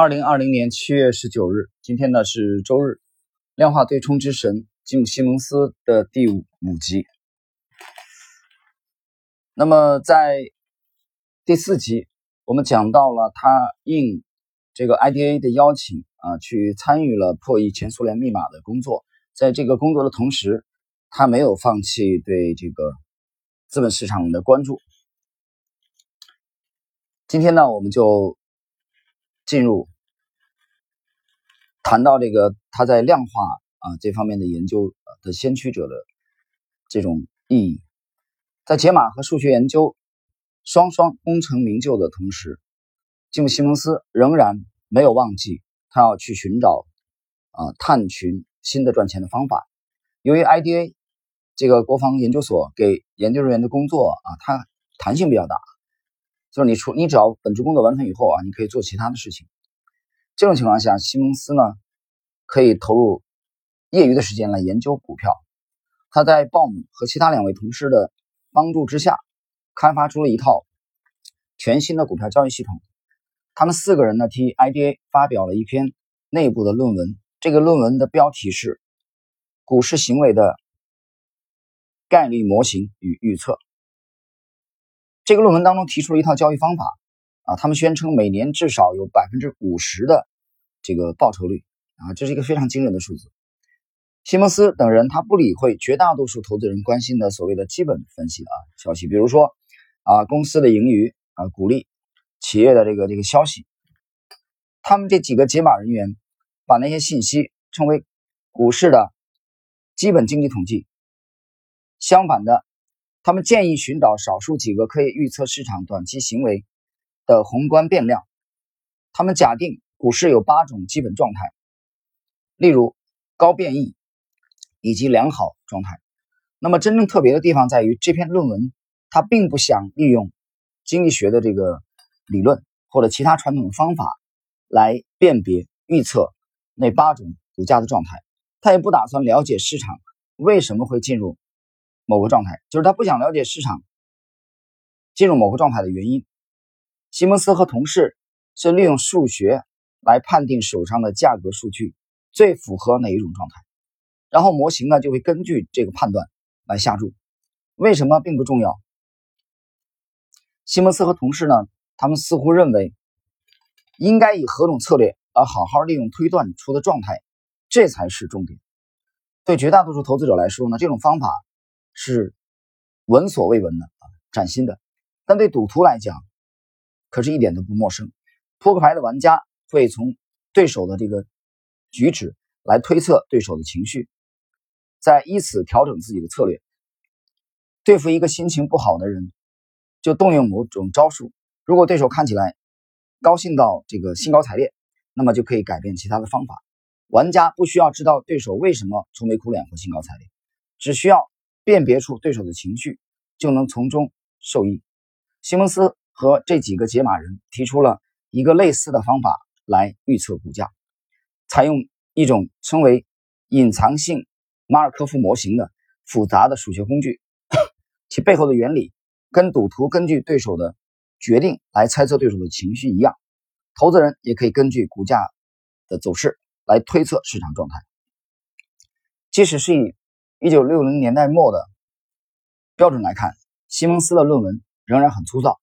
二零二零年七月十九日，今天呢是周日，量化对冲之神吉姆·西蒙斯的第五五集。那么在第四集，我们讲到了他应这个 IDA 的邀请啊，去参与了破译前苏联密码的工作。在这个工作的同时，他没有放弃对这个资本市场的关注。今天呢，我们就进入谈到这个他在量化啊这方面的研究的先驱者的这种意义。在解码和数学研究双双功成名就的同时，吉姆·西蒙斯仍然没有忘记他要去寻找啊探寻新的赚钱的方法。由于 IDA 这个国防研究所给研究人员的工作啊，它弹性比较大。就是你除，你只要本职工作完成以后啊，你可以做其他的事情。这种情况下，西蒙斯呢可以投入业余的时间来研究股票。他在鲍姆和其他两位同事的帮助之下，开发出了一套全新的股票交易系统。他们四个人呢替 IDA 发表了一篇内部的论文。这个论文的标题是《股市行为的概率模型与预测》。这个论文当中提出了一套交易方法，啊，他们宣称每年至少有百分之五十的这个报酬率，啊，这是一个非常惊人的数字。西蒙斯等人他不理会绝大多数投资人关心的所谓的基本分析啊消息，比如说啊公司的盈余啊股利、企业的这个这个消息，他们这几个解码人员把那些信息称为股市的基本经济统计。相反的。他们建议寻找少数几个可以预测市场短期行为的宏观变量。他们假定股市有八种基本状态，例如高变异以及良好状态。那么真正特别的地方在于，这篇论文它并不想利用经济学的这个理论或者其他传统的方法来辨别预测那八种股价的状态，他也不打算了解市场为什么会进入。某个状态，就是他不想了解市场进入某个状态的原因。西蒙斯和同事是利用数学来判定手上的价格数据最符合哪一种状态，然后模型呢就会根据这个判断来下注。为什么并不重要。西蒙斯和同事呢，他们似乎认为应该以何种策略来好好利用推断出的状态，这才是重点。对绝大多数投资者来说呢，这种方法。是闻所未闻的啊，崭新的。但对赌徒来讲，可是一点都不陌生。扑克牌的玩家会从对手的这个举止来推测对手的情绪，再依此调整自己的策略。对付一个心情不好的人，就动用某种招数。如果对手看起来高兴到这个兴高采烈，那么就可以改变其他的方法。玩家不需要知道对手为什么愁眉苦脸或兴高采烈，只需要。辨别出对手的情绪，就能从中受益。西蒙斯和这几个解码人提出了一个类似的方法来预测股价，采用一种称为隐藏性马尔科夫模型的复杂的数学工具，其背后的原理跟赌徒根据对手的决定来猜测对手的情绪一样。投资人也可以根据股价的走势来推测市场状态，即使是以。一九六零年代末的标准来看，西蒙斯的论文仍然很粗糙。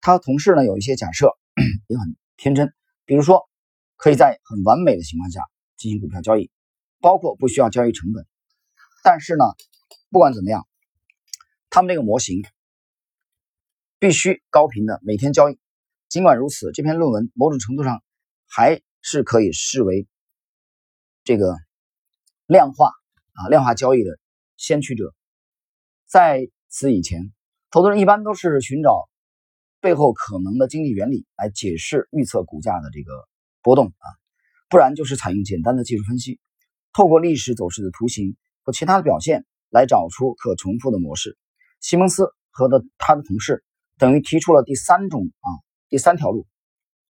他同事呢有一些假设 也很天真，比如说可以在很完美的情况下进行股票交易，包括不需要交易成本。但是呢，不管怎么样，他们这个模型必须高频的每天交易。尽管如此，这篇论文某种程度上还是可以视为这个量化。啊，量化交易的先驱者，在此以前，投资人一般都是寻找背后可能的经济原理来解释预测股价的这个波动啊，不然就是采用简单的技术分析，透过历史走势的图形和其他的表现来找出可重复的模式。西蒙斯和的他的同事等于提出了第三种啊第三条路，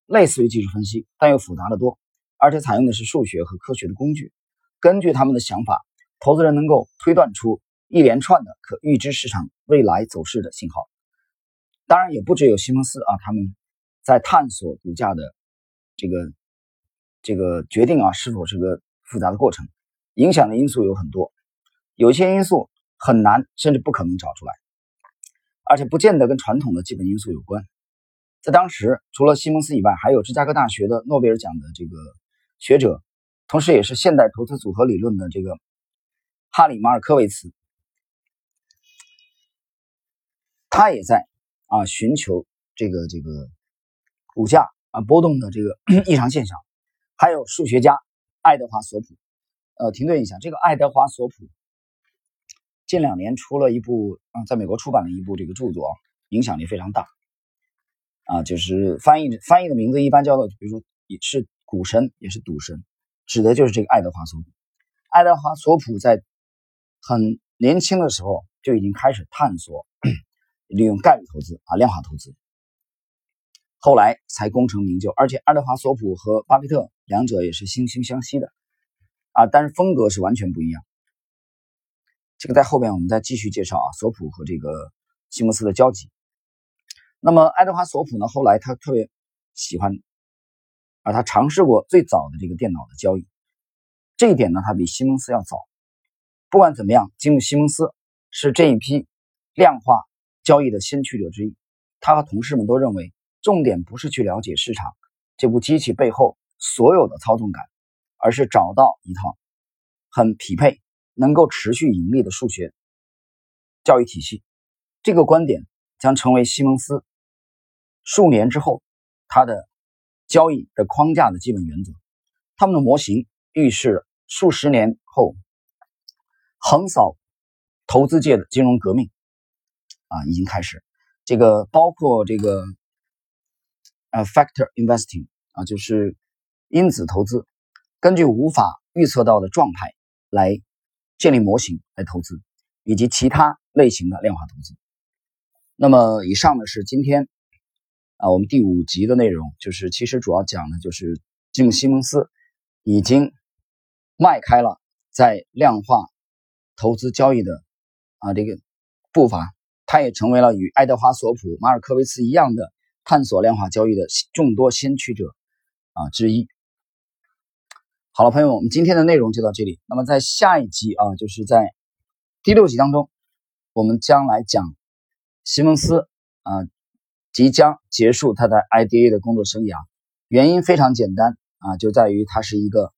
类似于技术分析，但又复杂的多，而且采用的是数学和科学的工具，根据他们的想法。投资人能够推断出一连串的可预知市场未来走势的信号，当然也不只有西蒙斯啊，他们在探索股价的这个这个决定啊是否是个复杂的过程，影响的因素有很多，有些因素很难甚至不可能找出来，而且不见得跟传统的基本因素有关。在当时，除了西蒙斯以外，还有芝加哥大学的诺贝尔奖的这个学者，同时也是现代投资组合理论的这个哈里马尔科维茨，他也在啊寻求这个这个股价啊波动的这个 异常现象。还有数学家爱德华索普，呃，停顿一下，这个爱德华索普近两年出了一部啊，在美国出版了一部这个著作，影响力非常大。啊，就是翻译翻译的名字一般叫做，比如说也是股神，也是赌神，指的就是这个爱德华索普。爱德华索普在很年轻的时候就已经开始探索利用概率投资啊，量化投资，后来才功成名就。而且爱德华索普和巴菲特两者也是惺惺相惜的啊，但是风格是完全不一样。这个在后边我们再继续介绍啊，索普和这个西蒙斯的交集。那么爱德华索普呢？后来他特别喜欢，啊，他尝试过最早的这个电脑的交易，这一点呢，他比西蒙斯要早。不管怎么样，吉姆·西蒙斯是这一批量化交易的先驱者之一。他和同事们都认为，重点不是去了解市场这部机器背后所有的操纵感，而是找到一套很匹配、能够持续盈利的数学交易体系。这个观点将成为西蒙斯。数年之后，他的交易的框架的基本原则，他们的模型预示数十年后横扫投资界的金融革命啊已经开始。这个包括这个呃 factor investing 啊，就是因子投资，根据无法预测到的状态来建立模型来投资，以及其他类型的量化投资。那么以上呢是今天。啊，我们第五集的内容就是，其实主要讲的就是吉姆·西蒙斯已经迈开了在量化投资交易的啊这个步伐，他也成为了与爱德华·索普、马尔科维茨一样的探索量化交易的众多先驱者啊之一。好了，朋友们，我们今天的内容就到这里。那么在下一集啊，就是在第六集当中，我们将来讲西蒙斯啊。即将结束他的 IDA 的工作生涯，原因非常简单啊，就在于他是一个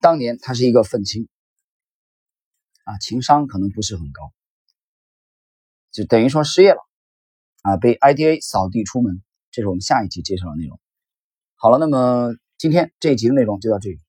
当年他是一个愤青啊，情商可能不是很高，就等于说失业了啊，被 IDA 扫地出门。这是我们下一集介绍的内容。好了，那么今天这一集的内容就到这里。